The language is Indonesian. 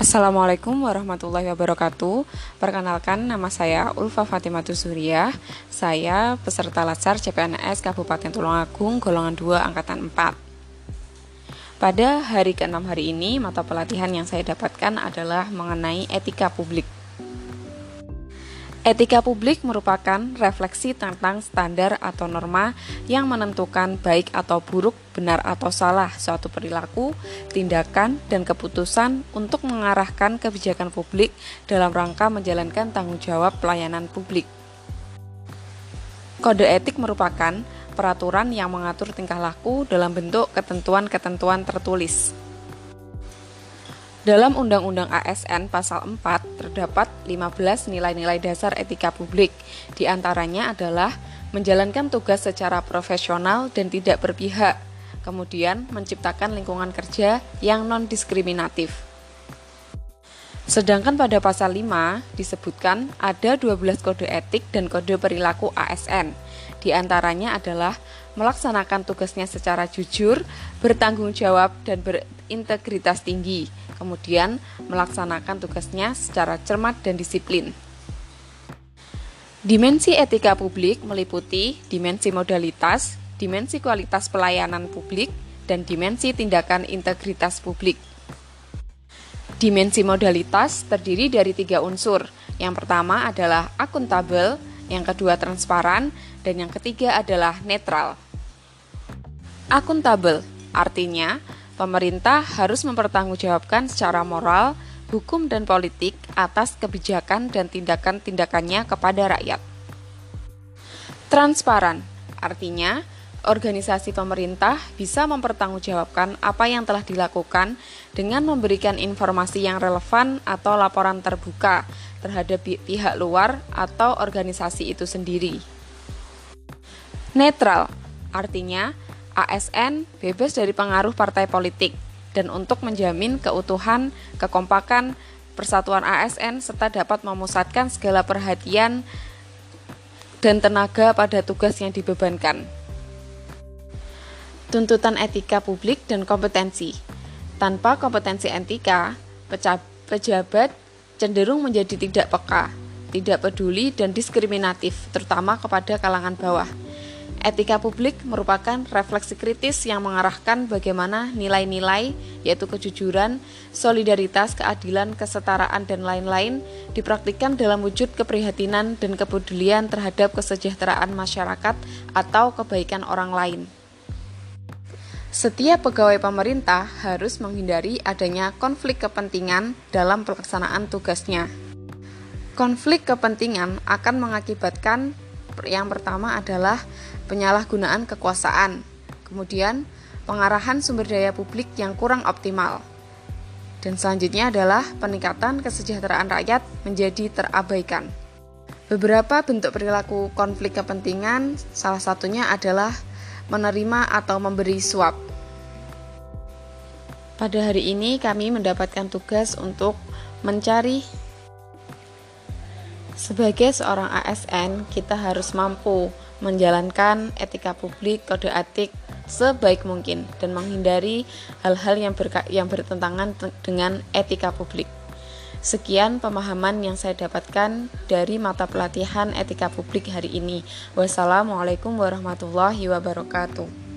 Assalamualaikum warahmatullahi wabarakatuh. Perkenalkan nama saya Ulfa Fatimatu Surya. Saya peserta Latsar CPNS Kabupaten Tulungagung golongan 2 angkatan 4. Pada hari ke-6 hari ini, mata pelatihan yang saya dapatkan adalah mengenai etika publik. Etika publik merupakan refleksi tentang standar atau norma yang menentukan baik atau buruk, benar atau salah suatu perilaku, tindakan, dan keputusan untuk mengarahkan kebijakan publik dalam rangka menjalankan tanggung jawab pelayanan publik. Kode etik merupakan peraturan yang mengatur tingkah laku dalam bentuk ketentuan-ketentuan tertulis. Dalam Undang-Undang ASN Pasal 4 terdapat 15 nilai-nilai dasar etika publik. Di antaranya adalah menjalankan tugas secara profesional dan tidak berpihak, kemudian menciptakan lingkungan kerja yang non-diskriminatif. Sedangkan pada pasal 5 disebutkan ada 12 kode etik dan kode perilaku ASN. Di antaranya adalah melaksanakan tugasnya secara jujur, bertanggung jawab, dan berintegritas tinggi kemudian melaksanakan tugasnya secara cermat dan disiplin. Dimensi etika publik meliputi dimensi modalitas, dimensi kualitas pelayanan publik, dan dimensi tindakan integritas publik. Dimensi modalitas terdiri dari tiga unsur. Yang pertama adalah akuntabel, yang kedua transparan, dan yang ketiga adalah netral. Akuntabel artinya Pemerintah harus mempertanggungjawabkan secara moral, hukum, dan politik atas kebijakan dan tindakan-tindakannya kepada rakyat. Transparan artinya organisasi pemerintah bisa mempertanggungjawabkan apa yang telah dilakukan dengan memberikan informasi yang relevan atau laporan terbuka terhadap pihak luar atau organisasi itu sendiri. Netral artinya ASN bebas dari pengaruh partai politik dan untuk menjamin keutuhan, kekompakan, persatuan ASN serta dapat memusatkan segala perhatian dan tenaga pada tugas yang dibebankan. Tuntutan etika publik dan kompetensi. Tanpa kompetensi etika, pejabat cenderung menjadi tidak peka, tidak peduli dan diskriminatif, terutama kepada kalangan bawah. Etika publik merupakan refleksi kritis yang mengarahkan bagaimana nilai-nilai, yaitu kejujuran, solidaritas, keadilan, kesetaraan, dan lain-lain, dipraktikkan dalam wujud keprihatinan dan kepedulian terhadap kesejahteraan masyarakat atau kebaikan orang lain. Setiap pegawai pemerintah harus menghindari adanya konflik kepentingan dalam pelaksanaan tugasnya. Konflik kepentingan akan mengakibatkan yang pertama adalah penyalahgunaan kekuasaan, kemudian pengarahan sumber daya publik yang kurang optimal. Dan selanjutnya adalah peningkatan kesejahteraan rakyat menjadi terabaikan. Beberapa bentuk perilaku konflik kepentingan, salah satunya adalah menerima atau memberi suap. Pada hari ini kami mendapatkan tugas untuk mencari sebagai seorang ASN, kita harus mampu menjalankan etika publik, kode etik sebaik mungkin dan menghindari hal-hal yang, yang bertentangan dengan etika publik. Sekian pemahaman yang saya dapatkan dari mata pelatihan etika publik hari ini. Wassalamualaikum warahmatullahi wabarakatuh.